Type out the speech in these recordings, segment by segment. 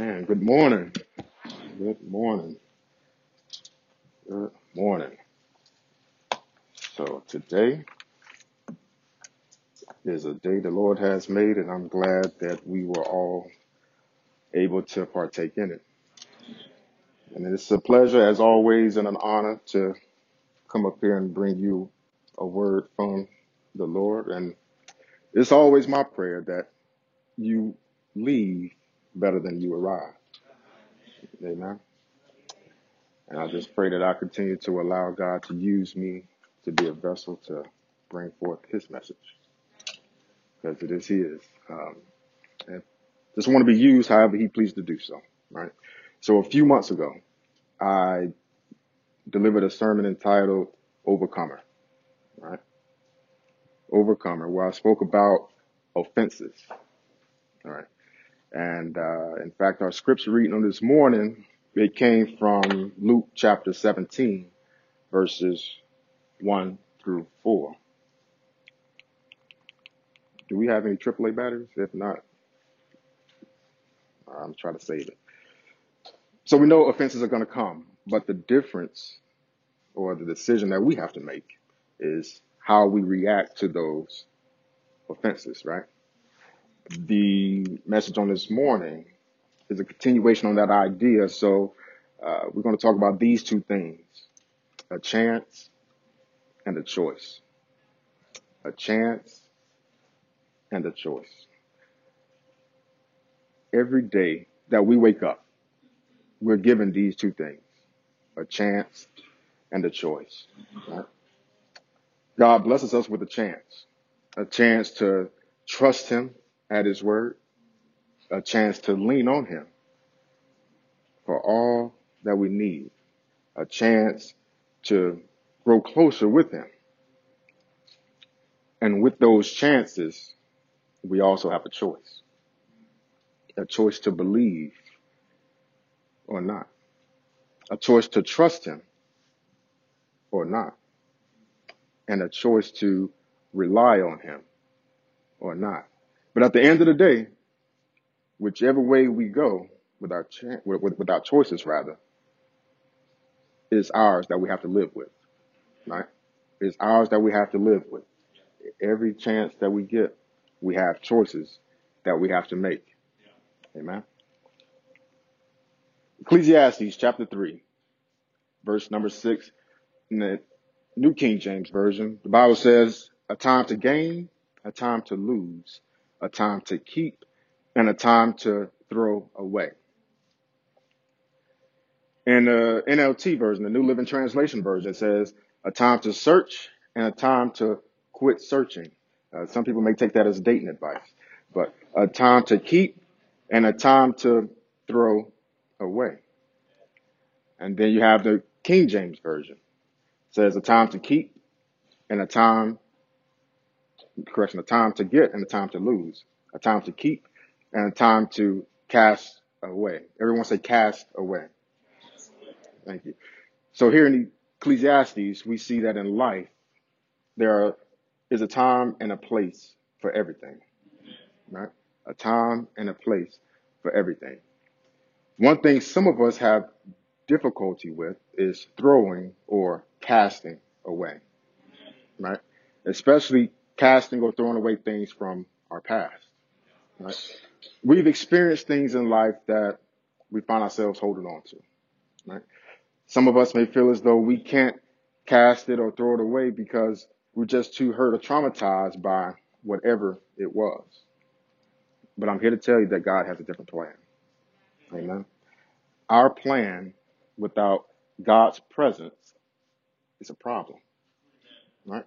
Man, good morning. Good morning. Good morning. So today is a day the Lord has made, and I'm glad that we were all able to partake in it. And it's a pleasure, as always, and an honor to come up here and bring you a word from the Lord. And it's always my prayer that you leave better than you arrived. Amen. And I just pray that I continue to allow God to use me to be a vessel to bring forth His message because it is His. Um, and just want to be used however He pleased to do so. Right. So a few months ago, I delivered a sermon entitled "Overcomer." Right. Overcomer, where I spoke about offenses. All right. And uh, in fact, our scripture reading on this morning it came from Luke chapter 17, verses 1 through 4. Do we have any AAA batteries? If not, I'm trying to save it. So we know offenses are going to come, but the difference or the decision that we have to make is how we react to those offenses, right? The message on this morning is a continuation on that idea. So uh, we're going to talk about these two things a chance and a choice. A chance and a choice. Every day that we wake up, we're given these two things a chance and a choice. God blesses us with a chance, a chance to trust Him at His word, a chance to lean on Him for all that we need, a chance to grow closer with Him. And with those chances, we also have a choice a choice to believe or not, a choice to trust Him or not, and a choice to rely on Him or not. But at the end of the day, whichever way we go with our with, with our choices, rather, is ours that we have to live with, right? It's ours that we have to live with. Every chance that we get, we have choices that we have to make. Amen. Ecclesiastes chapter 3, verse number 6 in the New King James Version. The Bible says, a time to gain, a time to lose, a time to keep, and a time to throw away. In the NLT version, the New Living Translation version, it says, a time to search and a time to quit searching. Uh, some people may take that as dating advice, but a time to keep and a time to throw away. And then you have the King James Version. It says a time to keep and a time, correction, a time to get and a time to lose. A time to keep and a time to cast away. Everyone say cast away. Thank you. So here in Ecclesiastes, we see that in life, there are, is a time and a place for everything, right? A time and a place for everything. One thing some of us have difficulty with is throwing or casting away, right? Especially casting or throwing away things from our past, right? We've experienced things in life that we find ourselves holding on to, right? Some of us may feel as though we can't cast it or throw it away because we're just too hurt or traumatized by whatever it was. But I'm here to tell you that God has a different plan. Amen. Our plan without God's presence is a problem, right?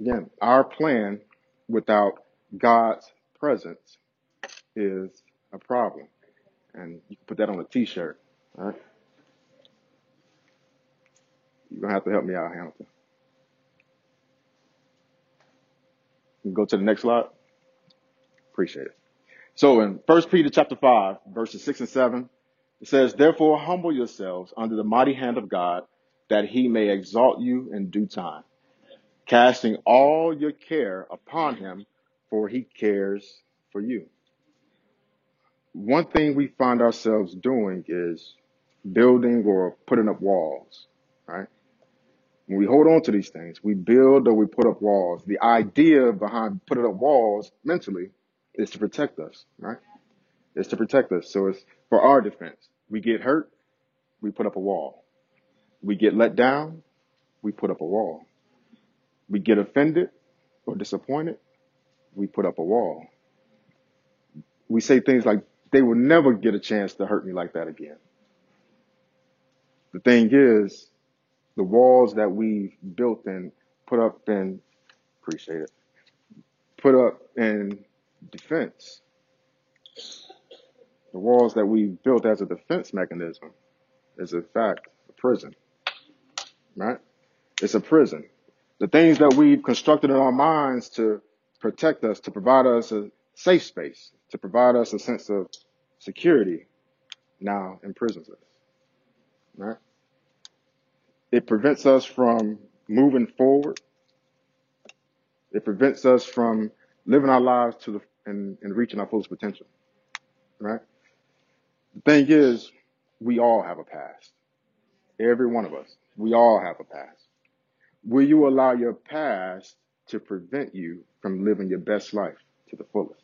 Again, our plan without God's presence is a problem. And you can put that on a t-shirt, all right? You're going to have to help me out, Hamilton. Go to the next slide. Appreciate it. So in 1 Peter chapter 5, verses 6 and 7, it says, Therefore humble yourselves under the mighty hand of God, that he may exalt you in due time, casting all your care upon him, for he cares for you. one thing we find ourselves doing is building or putting up walls, right? When we hold on to these things, we build or we put up walls. The idea behind putting up walls mentally is to protect us, right? It's to protect us. So it's for our defense. We get hurt, we put up a wall. We get let down, we put up a wall. We get offended or disappointed, we put up a wall. We say things like, they will never get a chance to hurt me like that again. The thing is, the walls that we've built and put up in, appreciate it, put up in defense, the walls that we've built as a defense mechanism is in fact a prison, right? It's a prison. The things that we've constructed in our minds to protect us, to provide us a safe space, to provide us a sense of security, now imprisons us, right? It prevents us from moving forward. It prevents us from living our lives to the and, and reaching our fullest potential. Right? The thing is, we all have a past. Every one of us. We all have a past. Will you allow your past to prevent you from living your best life to the fullest?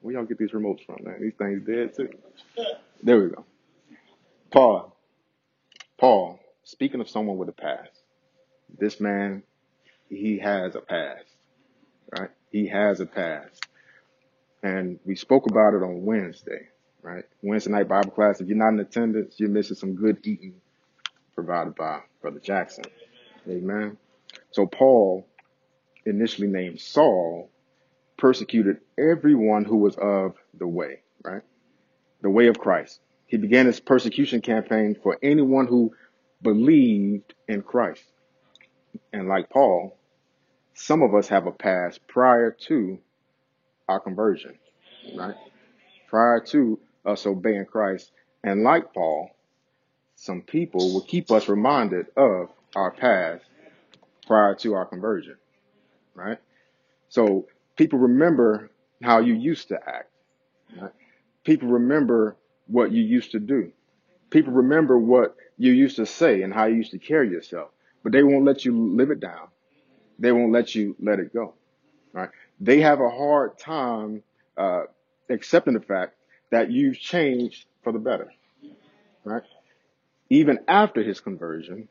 Where y'all get these remotes from, man? These things dead too. There we go. Paul. Paul, speaking of someone with a past, this man, he has a past, right? He has a past. And we spoke about it on Wednesday, right? Wednesday night Bible class. If you're not in attendance, you're missing some good eating provided by Brother Jackson. Amen. So Paul, initially named Saul, persecuted everyone who was of the way, right? The way of Christ. He began his persecution campaign for anyone who believed in Christ. And like Paul, some of us have a past prior to our conversion, right? Prior to us obeying Christ. And like Paul, some people will keep us reminded of our past prior to our conversion, right? So people remember how you used to act. Right? People remember what you used to do. People remember what you used to say and how you used to carry yourself, but they won't let you live it down. They won't let you let it go. Right? They have a hard time uh, accepting the fact that you've changed for the better. Right? Even after his conversion,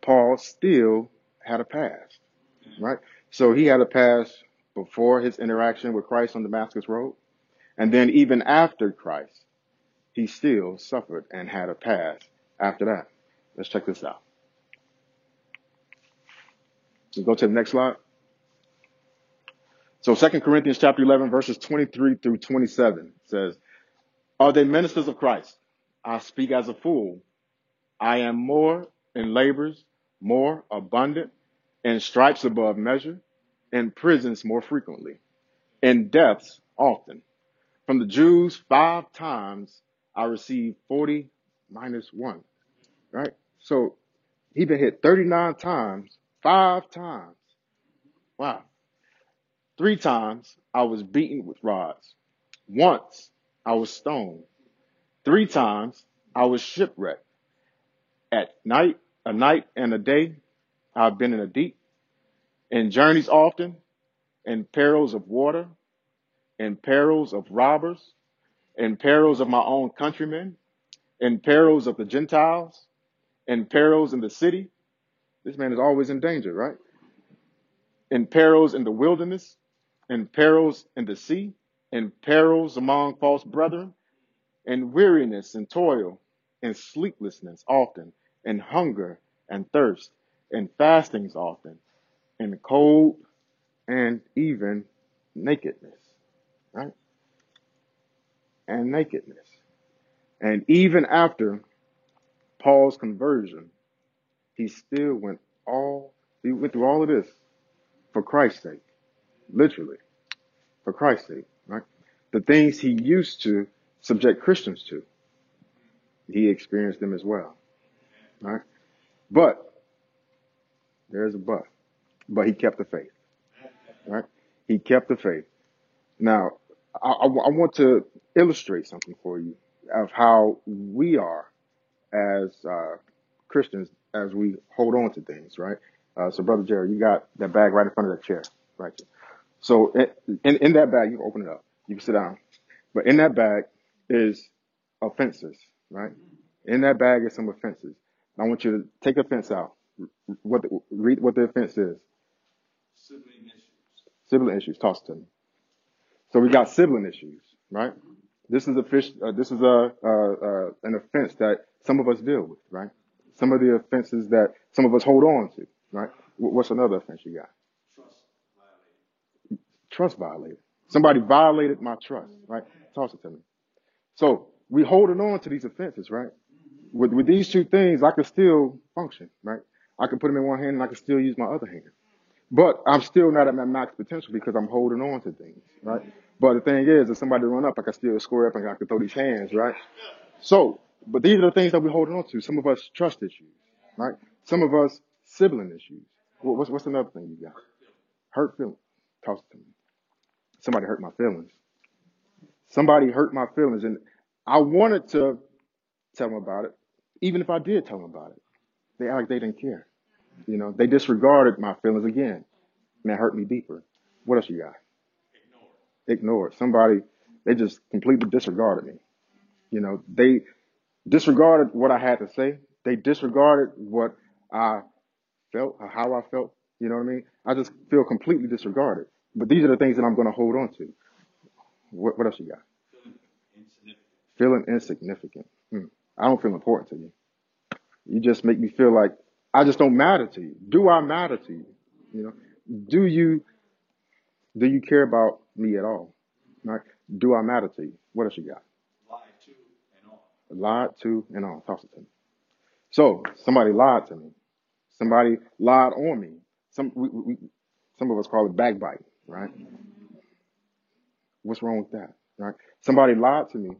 Paul still had a past. Right? So he had a past before his interaction with Christ on Damascus Road. And then even after Christ, he still suffered and had a past after that. Let's check this out. Let's go to the next slide. So 2 Corinthians chapter 11 verses 23 through 27 says, Are they ministers of Christ? I speak as a fool. I am more in labors, more abundant, in stripes above measure, in prisons more frequently, in deaths often. From the Jews, five times I received 40 minus one, right? So he been hit 39 times, five times. Wow. Three times I was beaten with rods. Once I was stoned. Three times I was shipwrecked. At night, a night and a day, I've been in a deep in journeys often, in perils of water, in perils of robbers, in perils of my own countrymen, in perils of the Gentiles, in perils in the city. This man is always in danger, right? In perils in the wilderness, in perils in the sea, in perils among false brethren, and weariness and toil, and sleeplessness often, and hunger and thirst, and fastings often, and cold and even nakedness, right? And nakedness. And even after Paul's conversion, he still went all, he went through all of this for Christ's sake, literally, for Christ's sake? The things he used to subject Christians to, he experienced them as well, right? But, there's a but but he kept the faith. right? He kept the faith. Now, I, I, I want to illustrate something for you of how we are as uh, Christians as we hold on to things, right? Uh, so, Brother Jerry, you got that bag right in front of that chair, right. So, in, in that bag, you open it up. You can sit down. But in that bag is offenses, right? In that bag is some offenses. I want you to take offense out. What the, read what the offense is. Sibling issues. Sibling issues. Toss it to me. So we got sibling issues, right? This is a fish. Uh, this is a uh, uh, an offense that some of us deal with, right? Some of the offenses that some of us hold on to, right? What's another offense you got? Trust violated. Trust violated. Somebody violated my trust, right? Toss it to me. So we holding on to these offenses, right? With with these two things, I can still function, right? I can put them in one hand and I can still use my other hand. But I'm still not at my max potential because I'm holding on to things, right? But the thing is, if somebody run up, I can still square up and I can throw these hands, right? So, but these are the things that we're holding on to. Some of us trust issues, right? Some of us sibling issues. What's what's another thing you got? Hurt feelings. Toss it to me. Somebody hurt my feelings. Somebody hurt my feelings, and I wanted to tell them about it. Even if I did tell them about it, they act like they didn't care. You know, they disregarded my feelings again, and that hurt me deeper. What else you got? Ignore Ignored. Somebody, they just completely disregarded me. You know, they disregarded what I had to say. They disregarded what I felt, how I felt. You know what I mean? I just feel completely disregarded. But these are the things that I'm going to hold on to. What, what else you got? Feeling insignificant. Feeling insignificant. Hmm. I don't feel important to you. You just make me feel like I just don't matter to you. Do I matter to you? You know, do you do you care about me at all? Right? Do I matter to you? What else you got? Lied to and all. Lied to and all. Toss it to me. So somebody lied to me. Somebody lied on me. Some we, we, some of us call it backbiting, right? What's wrong with that? Right? Somebody lied to me.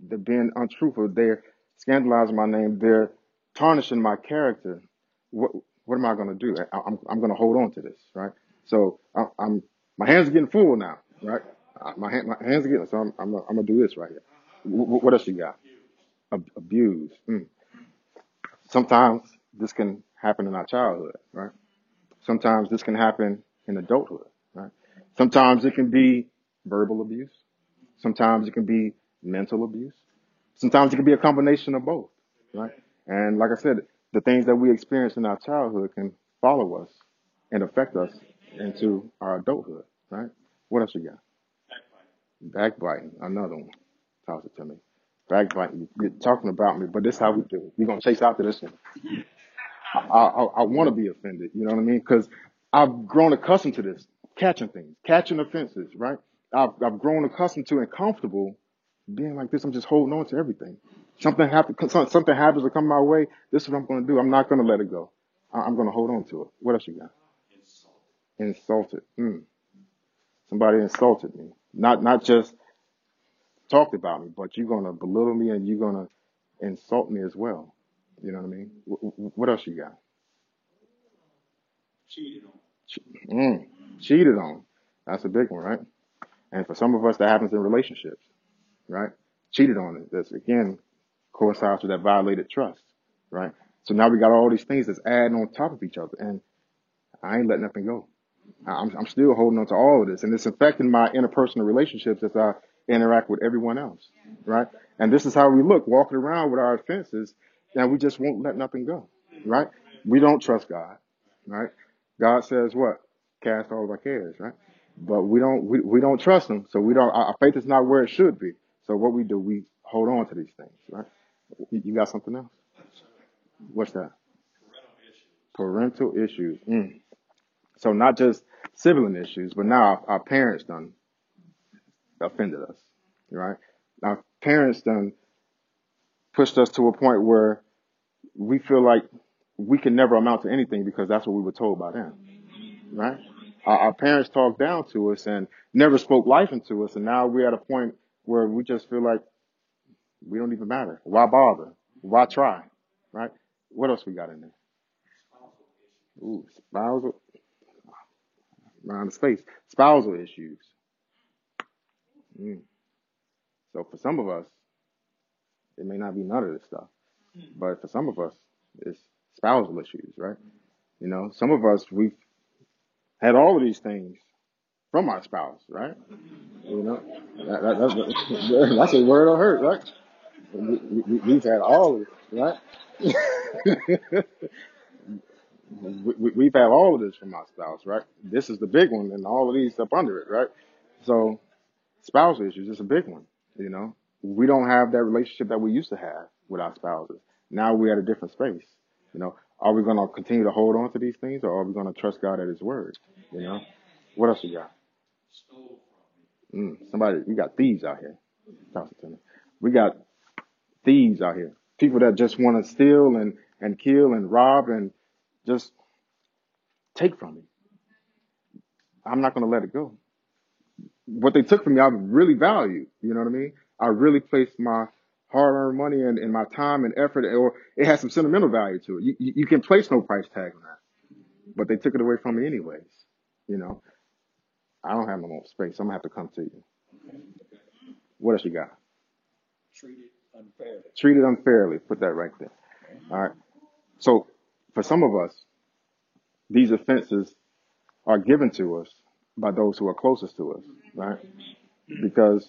They're being untruthful. They're scandalizing my name. They're tarnishing my character. What what am I going to do? I, I'm I'm going to hold on to this, right? So I, I'm my hands are getting full now, right? My hand, my hands are getting so I'm I'm, I'm gonna do this right here. What, else you got? Ab- abuse. Mm. Sometimes this can happen in our childhood, right? Sometimes this can happen in adulthood? Sometimes it can be verbal abuse. Sometimes it can be mental abuse. Sometimes it can be a combination of both, right? And like I said, the things that we experience in our childhood can follow us and affect us into our adulthood, right? What else you got? Backbiting. Backbiting, another one. Toss it to me. Backbiting, you're talking about me, but this is how we do it. We're going to chase after this one. I, I, I want to be offended, you know what I mean? Because I've grown accustomed to this, catching things, catching offenses, right? I've, I've grown accustomed to and comfortable being like this. I'm just holding on to everything. Something happens, something happens to come my way. This is what I'm going to do. I'm not going to let it go. I'm going to hold on to it. What else you got? Insult. Insulted. Mm. Somebody insulted me. Not, not just talked about me, but you're going to belittle me and you're going to insult me as well. You know what I mean? W- w- what else you got? Cheated on. Mm. Cheated on. That's a big one, right? And for some of us, that happens in relationships, right? Cheated on it. That's again coincides with that violated trust, right? So now we got all these things that's adding on top of each other, and I ain't letting nothing go. I'm, I'm still holding on to all of this, and it's affecting my interpersonal relationships as I interact with everyone else, right? And this is how we look, walking around with our offenses, and we just won't let nothing go, right? We don't trust God, right? God says what? Cast all of our cares, right? But we don't, we, we don't trust Him, so we don't. Our our faith is not where it should be. So what we do, we hold on to these things, right? You got something else? What's that? Parental issues. Parental issues. Mm. So not just sibling issues, but now our parents done offended us, right? Our parents done pushed us to a point where we feel like we can never amount to anything because that's what we were told by them, right? Our, our parents talked down to us and never spoke life into us, and now we're at a point where we just feel like we don't even matter. Why bother? Why try? Right? What else we got in there? Ooh, spousal. around the space. Spousal issues. Mm. So for some of us, it may not be none of this stuff, but for some of us, it's spousal issues, right? You know, some of us we've had all of these things from our spouse, right? You know, that, that, that, that's a word of hurt, right? We, we, we've had all of it, right? we, we've had all of this from our spouse, right? This is the big one, and all of these up under it, right? So, spouse issues is a big one. You know, we don't have that relationship that we used to have with our spouses. Now we're at a different space. You know, are we going to continue to hold on to these things, or are we going to trust God at His word? You know, what else you got? Mm, somebody, we got thieves out here. We got thieves out here. People that just want to steal and, and kill and rob and just take from me. I'm not going to let it go. What they took from me, I really value. You know what I mean? I really place my hard-earned money and, and my time and effort, or it has some sentimental value to it. You, you you can place no price tag on that, but they took it away from me anyways. You know, I don't have no more space. I'm gonna have to come to you. What else you got? treated unfairly. Treated unfairly. Put that right there. All right. So for some of us, these offenses are given to us by those who are closest to us, right? Because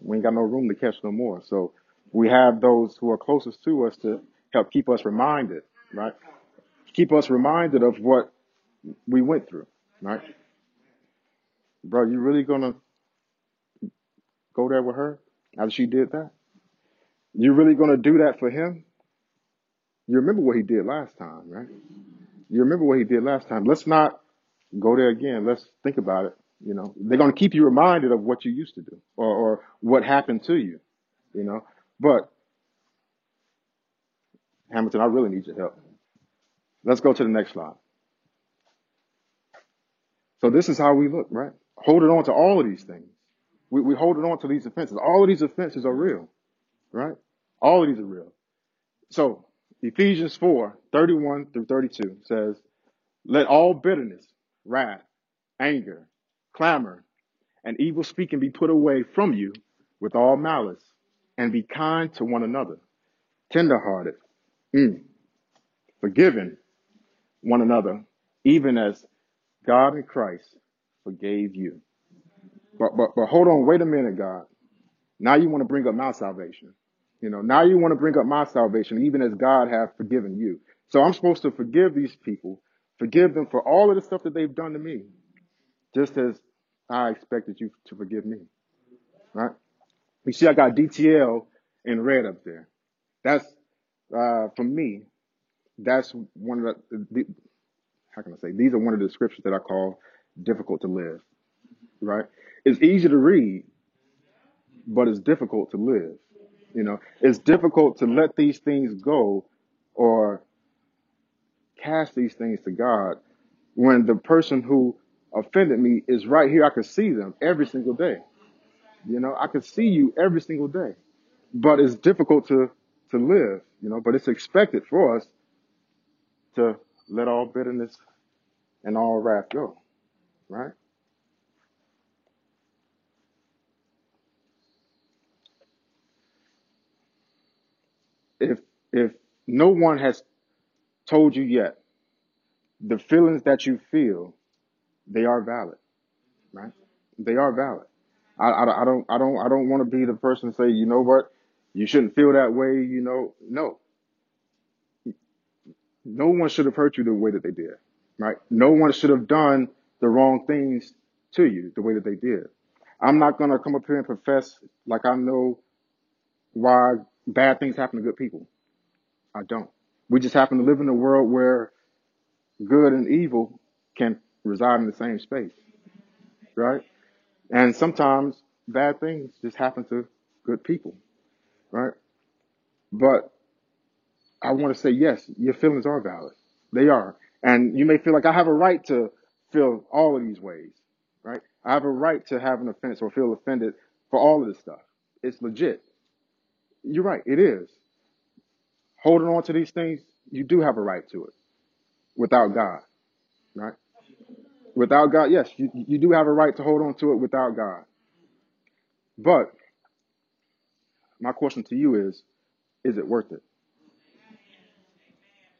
we ain't got no room to catch no more. So we have those who are closest to us to help keep us reminded, right? Keep us reminded of what we went through, right? Bro, you really gonna go there with her after she did that? You really gonna do that for him? You remember what he did last time, right? You remember what he did last time. Let's not go there again. Let's think about it. You know, they're to keep you reminded of what you used to do or, or what happened to you, you know. But Hamilton, I really need your help. Let's go to the next slide. So this is how we look, right? Holding on to all of these things. We, we holding on to these offenses. All of these offenses are real, right? All of these are real. So Ephesians 4, 31 through 32 says, let all bitterness, wrath, anger, clamor, and evil speaking be put away from you with all malice, and be kind to one another, tenderhearted, mm, forgiving one another, even as God in Christ forgave you. But but but hold on, wait a minute, God. Now you want to bring up my salvation. You know, now you want to bring up my salvation, even as God have forgiven you. So I'm supposed to forgive these people, forgive them for all of the stuff that they've done to me, just as I expected you to forgive me. Right? You see, I got DTL in red up there. That's uh, for me. That's one of the, the. How can I say? These are one of the scriptures that I call difficult to live. Right? It's easy to read, but it's difficult to live. You know, it's difficult to let these things go or cast these things to God when the person who offended me is right here. I can see them every single day. You know, I can see you every single day, but it's difficult to, to live, you know, but it's expected for us to let all bitterness and all wrath go, right? If, if no one has told you yet, the feelings that you feel, they are valid, right? They are valid. I, I, I don't, I don't, I don't want to be the person to say, you know what, you shouldn't feel that way. You know, no, no one should have hurt you the way that they did, right? No one should have done the wrong things to you the way that they did. I'm not to come up here and profess like I know why bad things happen to good people. I don't. We just happen to live in a world where good and evil can reside in the same space, right? And sometimes bad things just happen to good people, right? But I want to say, yes, your feelings are valid. They are. And you may feel like I have a right to feel all of these ways, right? I have a right to have an offense or feel offended for all of this stuff. It's legit. You're right. It is. Holding on to these things, you do have a right to it without God, right? Without God, yes, you, you do have a right to hold on to it without God. But my question to you is, is it worth it?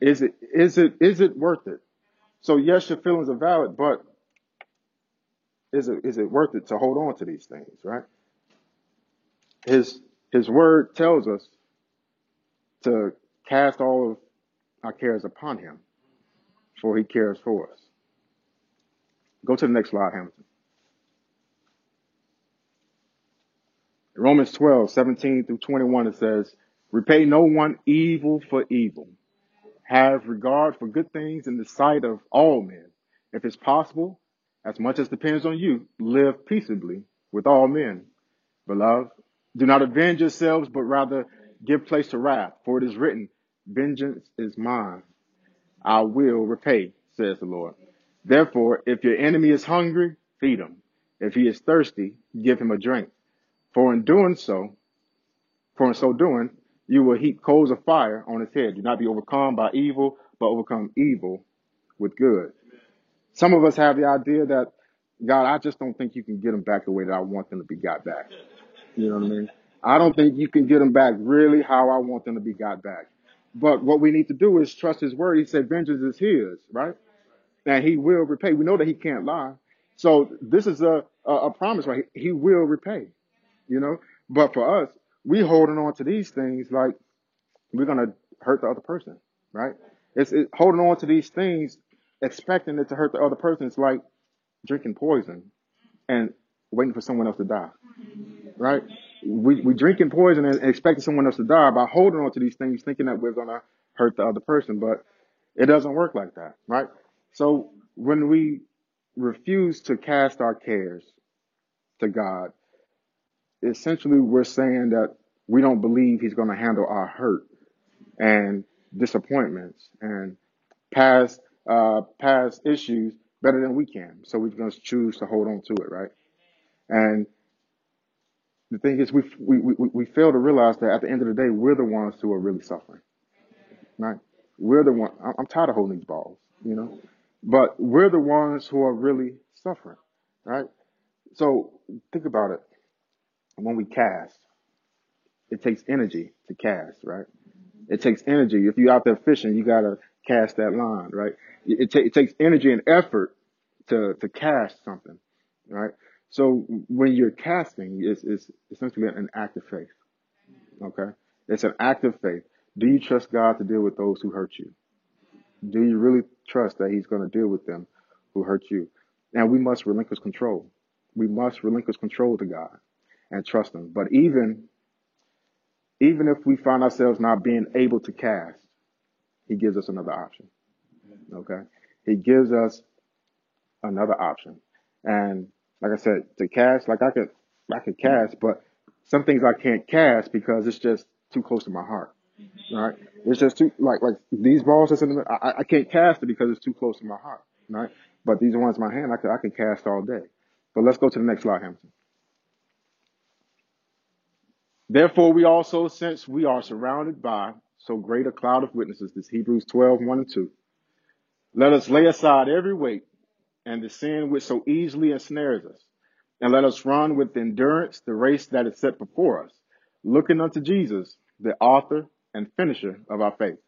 Is it is it is it worth it? So yes, your feelings are valid, but is it is it worth it to hold on to these things, right? His his word tells us to cast all of our cares upon him, for he cares for us. Go to the next slide, Hamilton. Romans 12, 17 through 21, it says, Repay no one evil for evil. Have regard for good things in the sight of all men. If it's possible, as much as depends on you, live peaceably with all men. Beloved, do not avenge yourselves, but rather give place to wrath, for it is written, Vengeance is mine. I will repay, says the Lord. Therefore, if your enemy is hungry, feed him. If he is thirsty, give him a drink. For in doing so, for in so doing, you will heap coals of fire on his head. Do not be overcome by evil, but overcome evil with good. Some of us have the idea that, God, I just don't think you can get them back the way that I want them to be got back. You know what I mean? I don't think you can get them back really how I want them to be got back. But what we need to do is trust his word. He said, vengeance is his, right? And he will repay. We know that he can't lie. So this is a, a, a promise, right? He will repay, you know? But for us, we holding on to these things like we're going to hurt the other person, right? It's it, holding on to these things, expecting it to hurt the other person. It's like drinking poison and waiting for someone else to die, right? We, we drinking poison and expecting someone else to die by holding on to these things, thinking that we're going to hurt the other person, but it doesn't work like that, right? So when we refuse to cast our cares to God, essentially we're saying that we don't believe he's going to handle our hurt and disappointments and past uh, past issues better than we can. So we're going to choose to hold on to it, right? And the thing is, we, we we we fail to realize that at the end of the day, we're the ones who are really suffering, right? We're the one. I'm I'm tired of holding these balls, you know, but we're the ones who are really suffering, right? So think about it. When we cast, it takes energy to cast, right? It takes energy. If you're out there fishing, you gotta cast that line, right? It, ta- it takes energy and effort to to cast something, right? So when you're casting, it's, it's essentially an act of faith. Okay, it's an act of faith. Do you trust God to deal with those who hurt you? Do you really trust that He's going to deal with them who hurt you? And we must relinquish control. We must relinquish control to God and trust Him. But even even if we find ourselves not being able to cast, He gives us another option. Okay, He gives us another option. And like I said, to cast, like I could I could cast, but some things I can't cast because it's just too close to my heart. Right? It's just too like like these balls that's in the I, I can't cast it because it's too close to my heart. Right? But these ones in my hand I could I can cast all day. But let's go to the next slide, Hampton. Therefore we also, since we are surrounded by so great a cloud of witnesses, this Hebrews 12, 1 and 2, let us lay aside every weight and the sin which so easily ensnares us, and let us run with endurance the race that is set before us, looking unto Jesus, the author and finisher of our faith,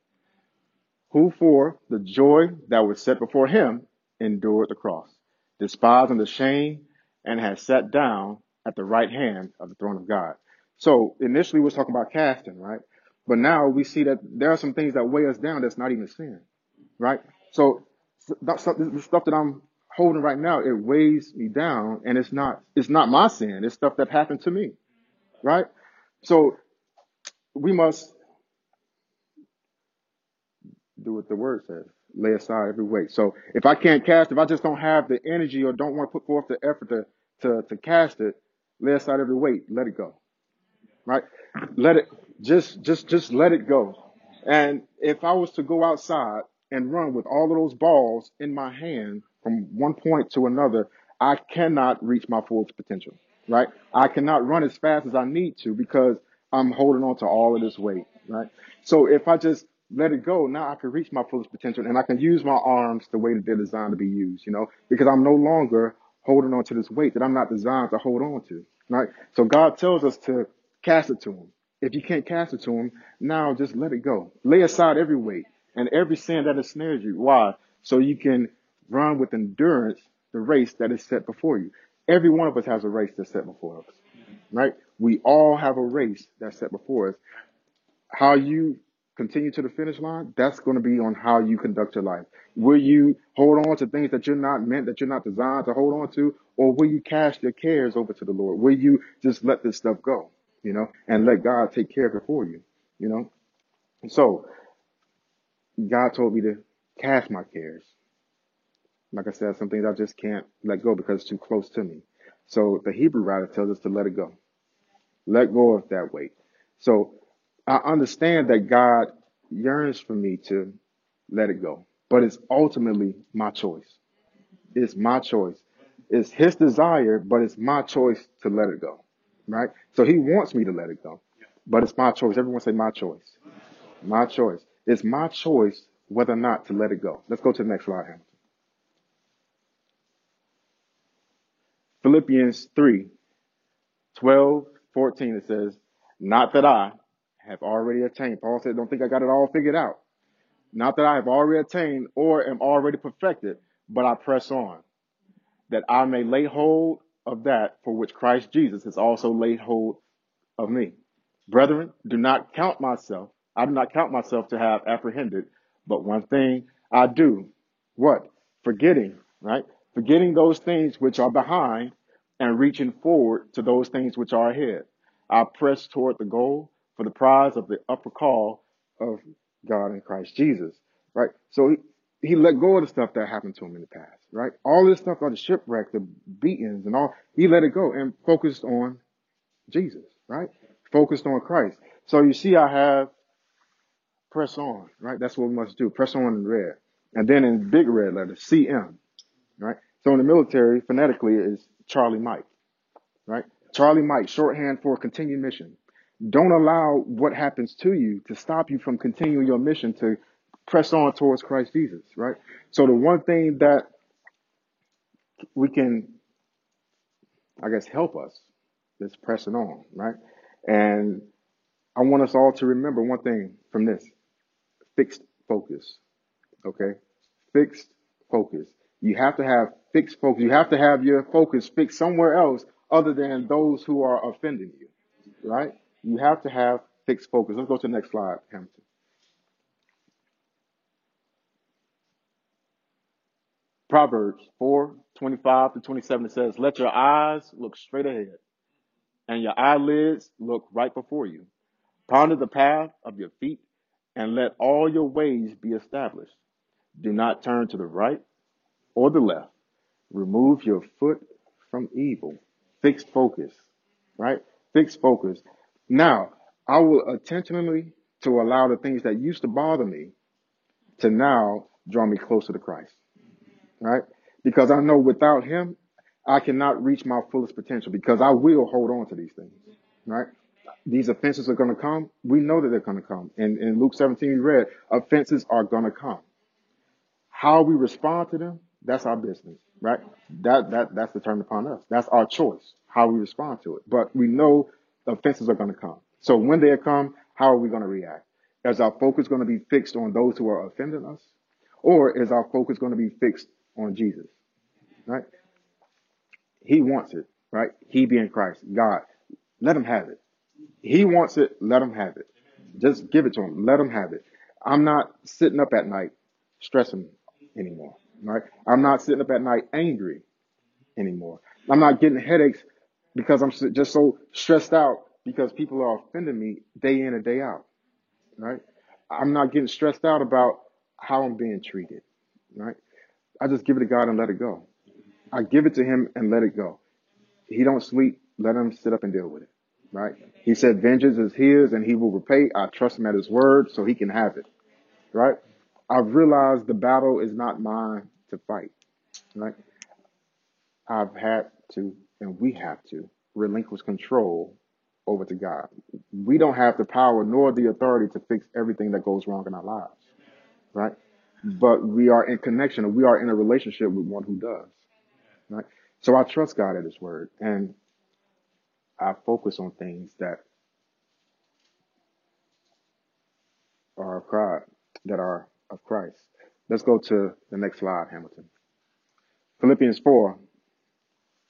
who for the joy that was set before him endured the cross, despising the shame, and has sat down at the right hand of the throne of God. So initially we're talking about casting, right? But now we see that there are some things that weigh us down that's not even sin, right? So the stuff that I'm holding right now, it weighs me down and it's not, it's not my sin. It's stuff that happened to me, right? So we must do what the word says. Lay aside every weight. So if I can't cast, if I just don't have the energy or don't want to put forth the effort to, to, to cast it, lay aside every weight. Let it go. Right? Let it, just, just, just let it go. And if I was to go outside and run with all of those balls in my hand from one point to another, I cannot reach my full potential. Right? I cannot run as fast as I need to because I'm holding on to all of this weight. Right? So if I just let it go. Now I can reach my fullest potential and I can use my arms the way that they're designed to be used, you know, because I'm no longer holding on to this weight that I'm not designed to hold on to, right? So God tells us to cast it to him. If you can't cast it to him, now just let it go. Lay aside every weight and every sin that ensnares you. Why? So you can run with endurance the race that is set before you. Every one of us has a race that's set before us, right? We all have a race that's set before us. How you continue to the finish line, that's going to be on how you conduct your life. Will you hold on to things that you're not meant, that you're not designed to hold on to, or will you cast your cares over to the Lord? Will you just let this stuff go, you know, and let God take care of it for you, you know? So, God told me to cast my cares. Like I said, some things I just can't let go because it's too close to me. So the Hebrew writer tells us to let it go. Let go of that weight. So I understand that God yearns for me to let it go, but it's ultimately my choice. It's my choice. It's his desire, but it's my choice to let it go. Right? So he wants me to let it go, but it's my choice. Everyone say my choice. My choice. It's my choice whether or not to let it go. Let's go to the next slide, Hamilton. Philippians 3, 12, 14, it says, Not that I have already attained. Paul said, Don't think I got it all figured out. Not that I have already attained or am already perfected, but I press on, that I may lay hold of that for which Christ Jesus has also laid hold of me. Brethren, do not count myself, I do not count myself to have apprehended, but one thing I do. What? Forgetting, right? Forgetting those things which are behind and reaching forward to those things which are ahead. I press toward the goal for the prize of the upper call of God in Christ Jesus, right? So he, he let go of the stuff that happened to him in the past, right? All this stuff, all the shipwreck, the beatings and all, he let it go and focused on Jesus, right? Focused on Christ. So you see, I have press on, right? That's what we must do. Press on in red. And then in big red letters, CM, right? So in the military, phonetically is Charlie Mike, right? Charlie Mike, shorthand for continued mission. Don't allow what happens to you to stop you from continuing your mission to press on towards Christ Jesus, right? So the one thing that we can, I guess, help us is pressing on, right? And I want us all to remember one thing from this fixed focus, okay? Fixed focus. You have to have fixed focus. You have to have your focus fixed somewhere else other than those who are offending you, right? You have to have fixed focus. Let's go to the next slide, Hampton. Proverbs 4, 25 to 27 it says, Let your eyes look straight ahead and your eyelids look right before you. Ponder the path of your feet and let all your ways be established. Do not turn to the right or the left. Remove your foot from evil. Fixed focus, right? Fixed focus. Now, I will intentionally to allow the things that used to bother me to now draw me closer to Christ, right? Because I know without Him, I cannot reach my fullest potential because I will hold on to these things, right? These offenses are going to come. We know that they're going to come. And in Luke 17, we read, offenses are going to come. How we respond to them, that's our business, right? That, that, that's determined upon us. That's our choice, how we respond to it. But we know offenses are going to come. So when they come, how are we going to react? Is our focus going to be fixed on those who are offending us? Or is our focus going to be fixed on Jesus? Right? He wants it, right? He being Christ, God. Let him have it. He wants it, let him have it. Just give it to him. Let him have it. I'm not sitting up at night stressing anymore, right? I'm not sitting up at night angry anymore. I'm not getting headaches because I'm just so stressed out because people are offending me day in and day out, right? I'm not getting stressed out about how I'm being treated, right? I just give it to God and let it go. I give it to him and let it go. He don't sleep. Let him sit up and deal with it, right? He said, vengeance is his and he will repay. I trust him at his word so he can have it, right? I've realized the battle is not mine to fight, right? I've had to, and we have to relinquish control over to God. We don't have the power nor the authority to fix everything that goes wrong in our lives, right? But we are in connection, we are in a relationship with one who does, right? So I trust God at His word, and I focus on things that are of Christ, that are of Christ. Let's go to the next slide, Hamilton. Philippians 4,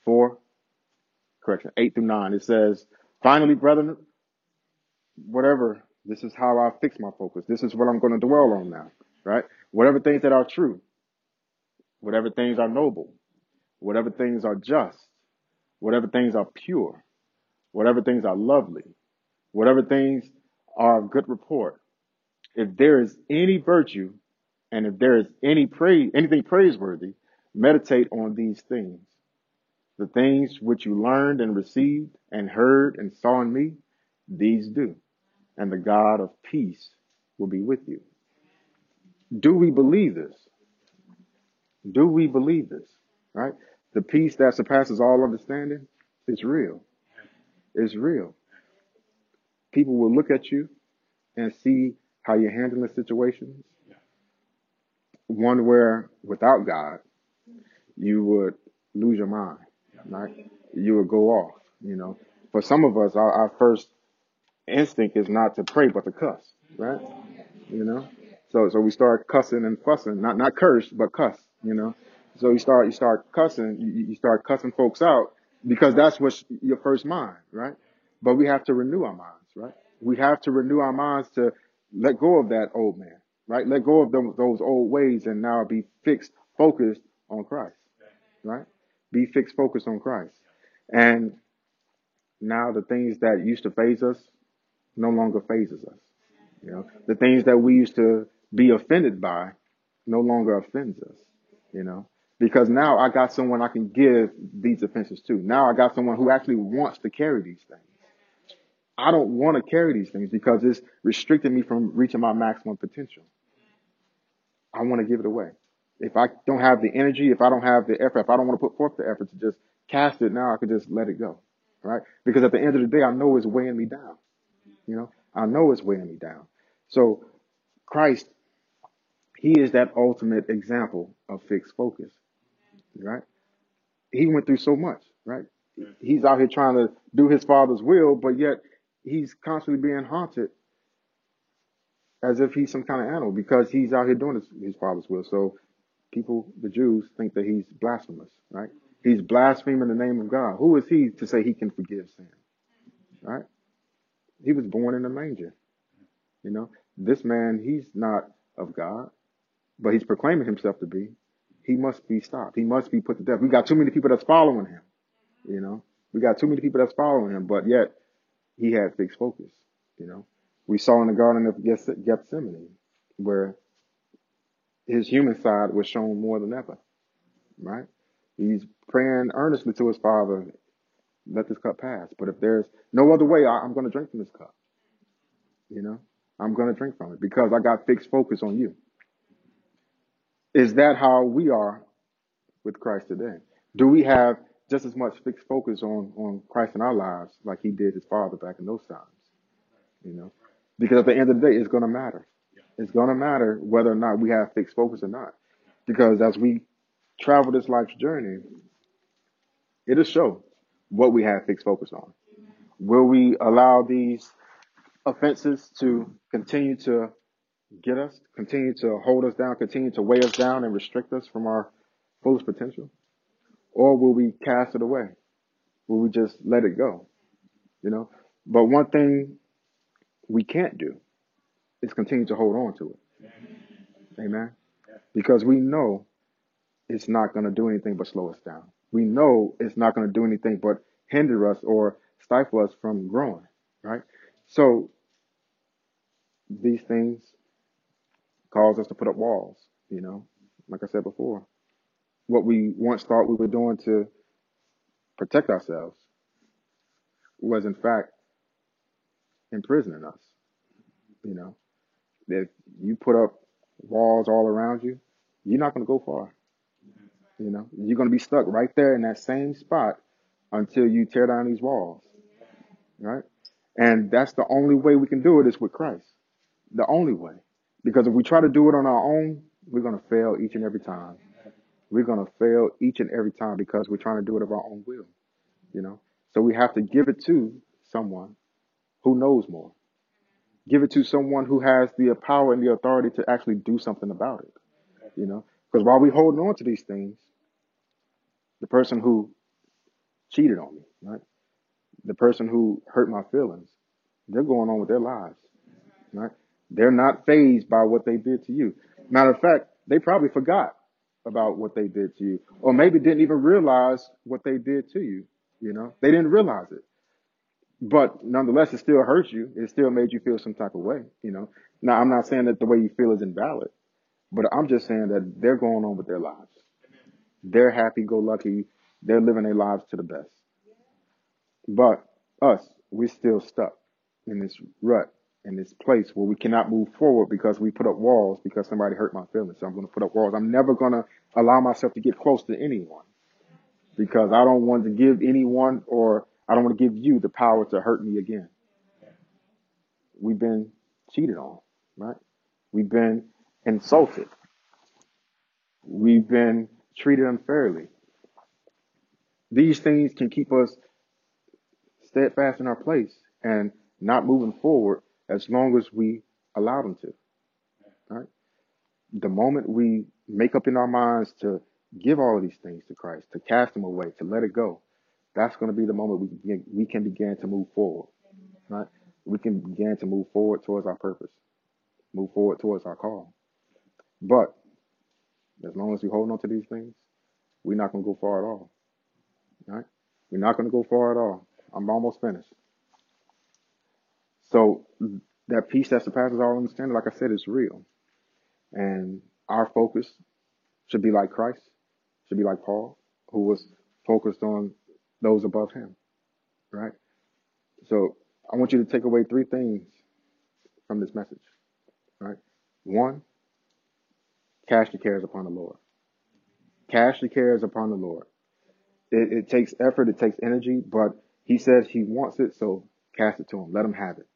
4, correction, 8 through 9. It says, Finally, brethren, whatever, this is how I fix my focus. This is what I'm going to dwell on now, right? Whatever things that are true, whatever things are noble, whatever things are just, whatever things are pure, whatever things are lovely, whatever things are of good report, if there is any virtue and if there is any praise, anything praiseworthy, meditate on these things. The things which you learned and received and heard and saw in me, these do. And the God of peace will be with you. Do we believe this? Do we believe this? Right? The peace that surpasses all understanding is real. It's real. People will look at you and see how you're handling situations. One where without God, you would lose your mind, right? You would go off, you know. For some of us, our, our first instinct is not to pray, but to cuss, right? You know. So, so we start cussing and fussing, not, not curse, but cuss, you know. So you start, you start cussing, you, you start cussing folks out because that's what's your first mind, right? But we have to renew our minds, right? We have to renew our minds to let go of that old man, right? Let go of them, those old ways and now be fixed, focused on Christ, right? Be fixed, focused on Christ. And now the things that used to faze us no longer fazes us. You know, the things that we used to be offended by no longer offends us, you know, because now I got someone I can give these offenses to. Now I got someone who actually wants to carry these things. I don't want to carry these things because it's restricting me from reaching my maximum potential. I want to give it away. If I don't have the energy, if I don't have the effort, if I don't want to put forth the effort to just cast it now, I can just let it go. Right? Because at the end of the day, I know it's weighing me down. You know, I know it's weighing me down. So Christ, He is that ultimate example of fixed focus. Right? He went through so much, right? He's out here trying to do his father's will, but yet he's constantly being haunted as if he's some kind of animal because he's out here doing his, his father's will. So people, the Jews, think that he's blasphemous, right? He's blaspheming the name of God. Who is he to say he can forgive sin? Right? He was born in a manger. You know, this man, he's not of God, but he's proclaiming himself to be. He must be stopped. He must be put to death. We got too many people that's following him. You know, we got too many people that's following him, but yet he had fixed focus. You know, we saw in the Garden of Gethsemane where his human side was shown more than ever. Right? He's praying earnestly to his father, let this cup pass. But if there's no other way, I, am going to drink from this cup. You know, I'm going to drink from it because I got fixed focus on you. Is that how we are with Christ today? Do we have just as much fixed focus on, on Christ in our lives like he did his father back in those times? You know, because at the end of the day, it's going to matter. It's going to matter whether or not we have fixed focus or not. Because as we travel this life's journey, it'll show what we have fixed focus on. Will we allow these offenses to continue to get us, continue to hold us down, continue to weigh us down and restrict us from our fullest potential? Or will we cast it away? Will we just let it go? You know? But one thing we can't do is continue to hold on to it. Amen. Because we know it's not going to do anything but slow us down. We know it's not going to do anything but hinder us or stifle us from growing, right? So these things cause us to put up walls, you know, like I said before. What we once thought we were doing to protect ourselves was in fact imprisoning us, you know. If you put up walls all around you, you're not going to go far. You know, you're going to be stuck right there in that same spot until you tear down these walls, right? And that's the only way we can do it is with Christ. The only way. Because if we try to do it on our own, we're going to fail each and every time. We're going to fail each and every time because we're trying to do it of our own will, you know? So we have to give it to someone who knows more. Give it to someone who has the power and the authority to actually do something about it, you know? Because while we're holding on to these things, the person who cheated on me, right? The person who hurt my feelings, they're going on with their lives, right? They're not fazed by what they did to you. Matter of fact, they probably forgot about what they did to you, or maybe didn't even realize what they did to you. You know, they didn't realize it, but nonetheless, it still hurts you. It still made you feel some type of way. You know, now I'm not saying that the way you feel is invalid, but I'm just saying that they're going on with their lives. They're happy go lucky. They're living their lives to the best. But us, we're still stuck in this rut, in this place where we cannot move forward because we put up walls because somebody hurt my feelings. So I'm going to put up walls. I'm never going to allow myself to get close to anyone because I don't want to give anyone or I don't want to give you the power to hurt me again. We've been cheated on, right? We've been insulted. We've been treated unfairly. These things can keep us steadfast in our place and not moving forward as long as we allow them to. Right? The moment we make up in our minds to give all of these things to Christ, to cast them away, to let it go, that's going to be the moment we can, we can begin to move forward. Right? We can begin to move forward towards our purpose, move forward towards our call. But as long as we hold on to these things, we're not going to go far at all. Right? We're not going to go far at all. I'm almost finished. So that peace that surpasses all understanding, like I said, is real. And our focus should be like Christ, should be like Paul, who was focused on those above him. Right? So I want you to take away three things from this message. Right? One, cast your cares upon the Lord. Cast your cares upon the Lord. It, it takes effort, it takes energy, but he says he wants it, so cast it to him. Let him have it.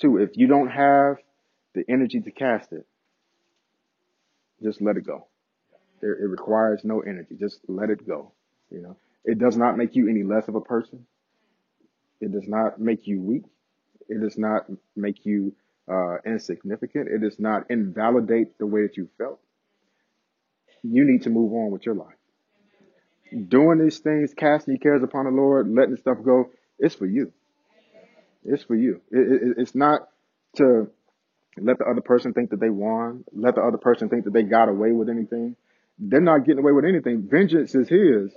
Two, if you don't have the energy to cast it, just let it go. It, it requires no energy. Just let it go. You know, it does not make you any less of a person. It does not make you weak. It does not make you uh, insignificant. It does not invalidate the way that you felt. You need to move on with your life doing these things, casting your cares upon the Lord, letting stuff go, it's for you. It's for you. It, it, it's not to let the other person think that they won, let the other person think that they got away with anything. They're not getting away with anything. Vengeance is his,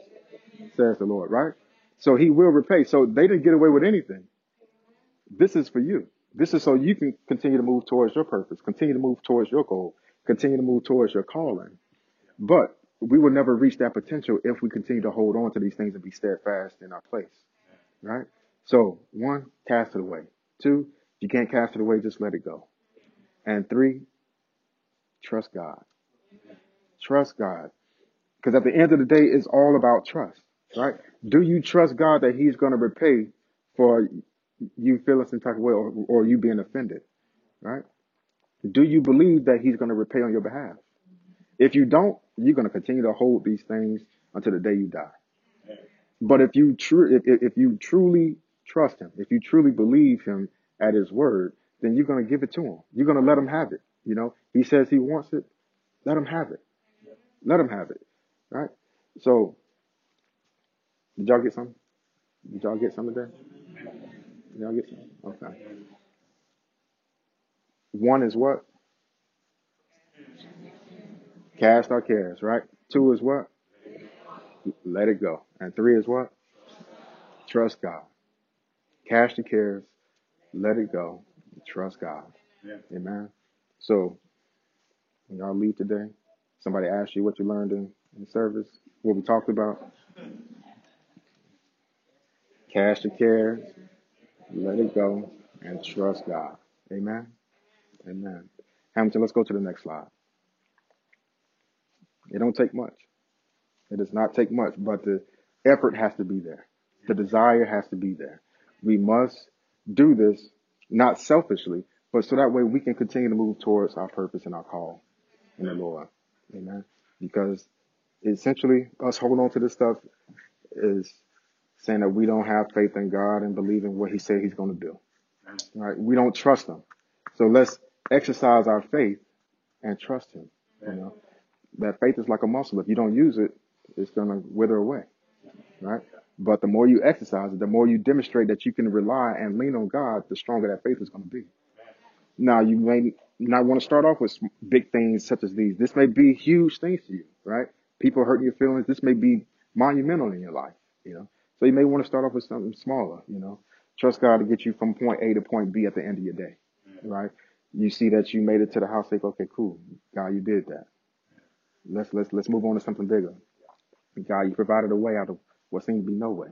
says the Lord, right? So he will repay. So they didn't get away with anything. This is for you. This is so you can continue to move towards your purpose, continue to move towards your goal, continue to move towards your calling. But we will never reach that potential if we continue to hold on to these things and be steadfast in our place. Right? So, one, cast it away. Two, if you can't cast it away, just let it go. And three, trust God. Trust God. Because at the end of the day, it's all about trust. Right? Do you trust God that He's going to repay for you feeling some type of way or, or you being offended? Right? Do you believe that He's going to repay on your behalf? If you don't, you're going to continue to hold these things until the day you die. But if you true, if, if you truly trust him, if you truly believe him at his word, then you're going to give it to him. You're going to let him have it. You know, he says he wants it. Let him have it. Let him have it. Right? So, did y'all get some? Did y'all get some today? Did y'all get some? Okay. One is what? Cast our cares, right? Two is what? Let it go. And three is what? Trust God. Cast your cares, let it go, trust God. Yeah. Amen. So, when y'all leave today, somebody asks you what you learned in, in service, what we talked about. Cast your cares, let it go, and trust God. Amen. Amen. Hamilton, let's go to the next slide. It don't take much. It does not take much, but the effort has to be there. The desire has to be there. We must do this not selfishly, but so that way we can continue to move towards our purpose and our call in the Lord. Amen. Because essentially us holding on to this stuff is saying that we don't have faith in God and believing what he said he's going to do. Right? We don't trust him. So let's exercise our faith and trust him. You know, that faith is like a muscle. If you don't use it, it's going to wither away. Right? But the more you exercise it, the more you demonstrate that you can rely and lean on God, the stronger that faith is going to be. Now, you may not want to start off with big things such as these. This may be huge things to you, right? People hurting your feelings. This may be monumental in your life, you know. So you may want to start off with something smaller, you know. Trust God to get you from point A to point B at the end of your day, right? You see that you made it to the house, like, okay, cool. God, you did that. Let's let's let's move on to something bigger. God, you provided a way out of what seemed to be no way.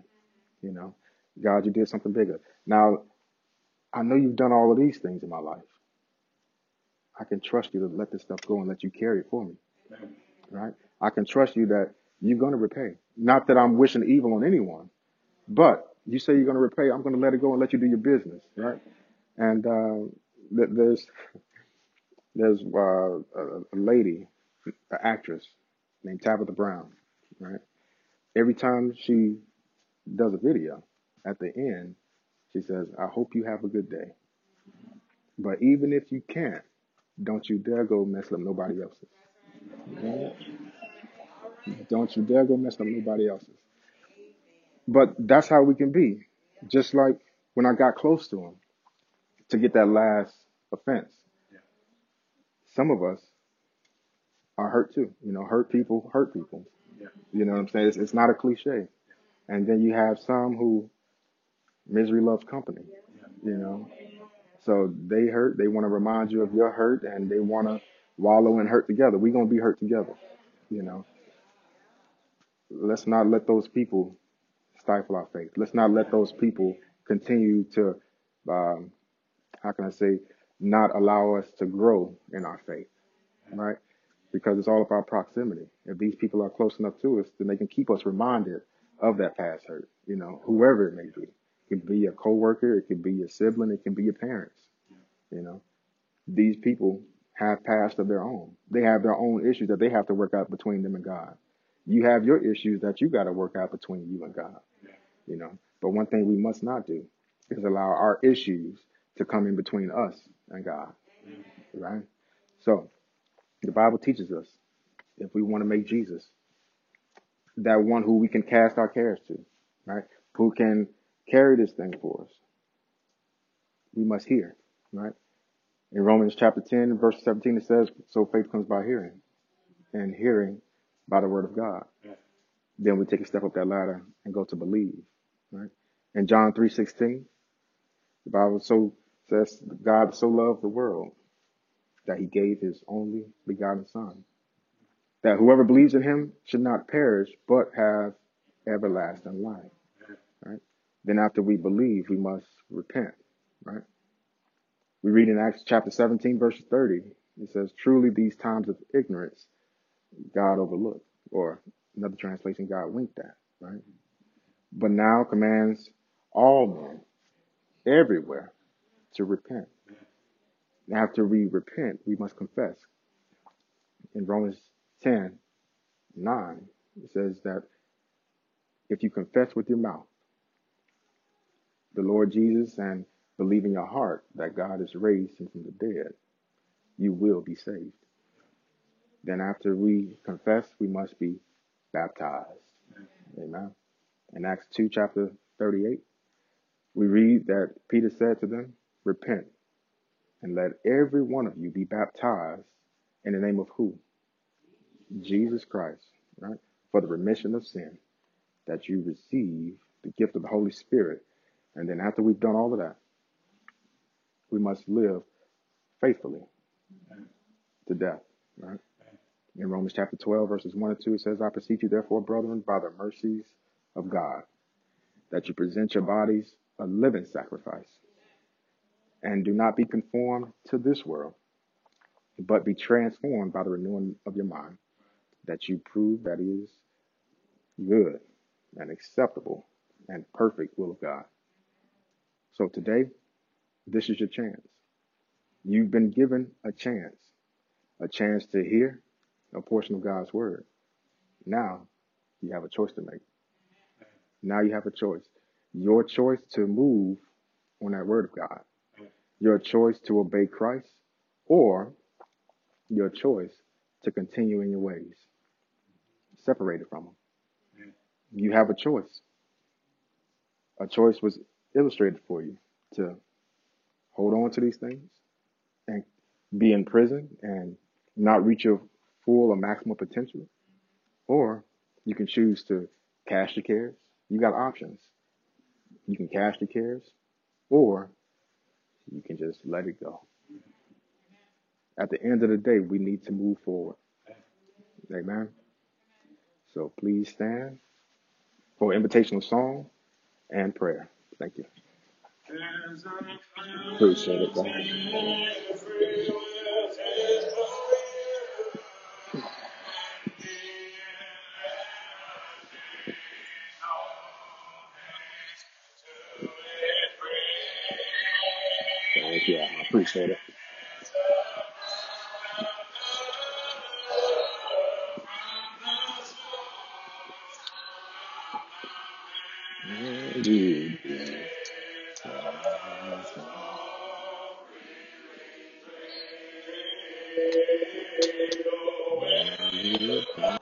You know, God, you did something bigger. Now, I know you've done all of these things in my life. I can trust you to let this stuff go and let you carry it for me. Right? I can trust you that you're going to repay. Not that I'm wishing evil on anyone, but you say you're going to repay. I'm going to let it go and let you do your business. Right? And uh, there's there's uh, a lady, an actress named Tabitha Brown. Right? Every time she does a video, at the end, she says, "I hope you have a good day." But even if you can't, don't you dare go mess up nobody else's. Don't you dare go mess up nobody else's. But that's how we can be. Just like when I got close to him to get that last offense. Some of us are hurt too. You know, hurt people hurt people. You know what I'm saying? It's, it's not a cliche. And then you have some who misery loves company. You know, so they hurt. They want to remind you of your hurt, and they want to wallow in hurt together. We're gonna be hurt together. You know. Let's not let those people stifle our faith. Let's not let those people continue to, um, how can I say, not allow us to grow in our faith, right? Because it's all about proximity. If these people are close enough to us, then they can keep us reminded of that past hurt. You know, whoever it may be. It could be a coworker, it could be your sibling, it can be your parents. You know, these people have past of their own. They have their own issues that they have to work out between them and God. You have your issues that you got to work out between you and God. You know, but one thing we must not do is allow our issues to come in between us and God. Right? So, the Bible teaches us if we want to make Jesus that one who we can cast our cares to, right? Who can carry this thing for us. We must hear, right? In Romans chapter 10, verse 17, it says, So faith comes by hearing, and hearing by the word of God. Yeah. Then we take a step up that ladder and go to believe, right? In John 3.16, the Bible so says, God so loved the world that he gave his only begotten son, that whoever believes in him should not perish, but have everlasting life, right? Then after we believe, we must repent, right? We read in Acts chapter 17, verse 30, it says, Truly these times of ignorance God overlooked, or another translation, God winked at, right? But now commands all men everywhere to repent. after we repent, we must confess. In Romans 10, 9, it says that if you confess with your mouth the Lord Jesus and believe in your heart that God has raised him from the dead, you will be saved. Then after we confess, we must be baptized. Amen. In Acts 2, chapter 38, we read that Peter said to them, Repent and let every one of you be baptized in the name of who? Jesus Christ, right? For the remission of sin, that you receive the gift of the Holy Spirit and then after we've done all of that, we must live faithfully to death, right? In Romans chapter 12, verses 1 and 2, it says, I beseech you, therefore, brethren, by the mercies of God, that you present your bodies a living sacrifice, and do not be conformed to this world, but be transformed by the renewing of your mind, that you prove that is good and acceptable and perfect will of God. So today, this is your chance. You've been given a chance, a chance to hear a portion of God's word. Now you have a choice to make. Now you have a choice. Your choice to move on that word of God. Your choice to obey Christ or your choice to continue in your ways, separated from Him. You have a choice. A choice was illustrated for you to hold on to these things and be in prison and not reach your full or maximum potential, or you can choose to cash your cares. You got options. You can cash the cares, or you can just let it go. At the end of the day, we need to move forward. Amen. So please stand for invitational song and prayer. Thank you. Appreciate it. Appreciate it.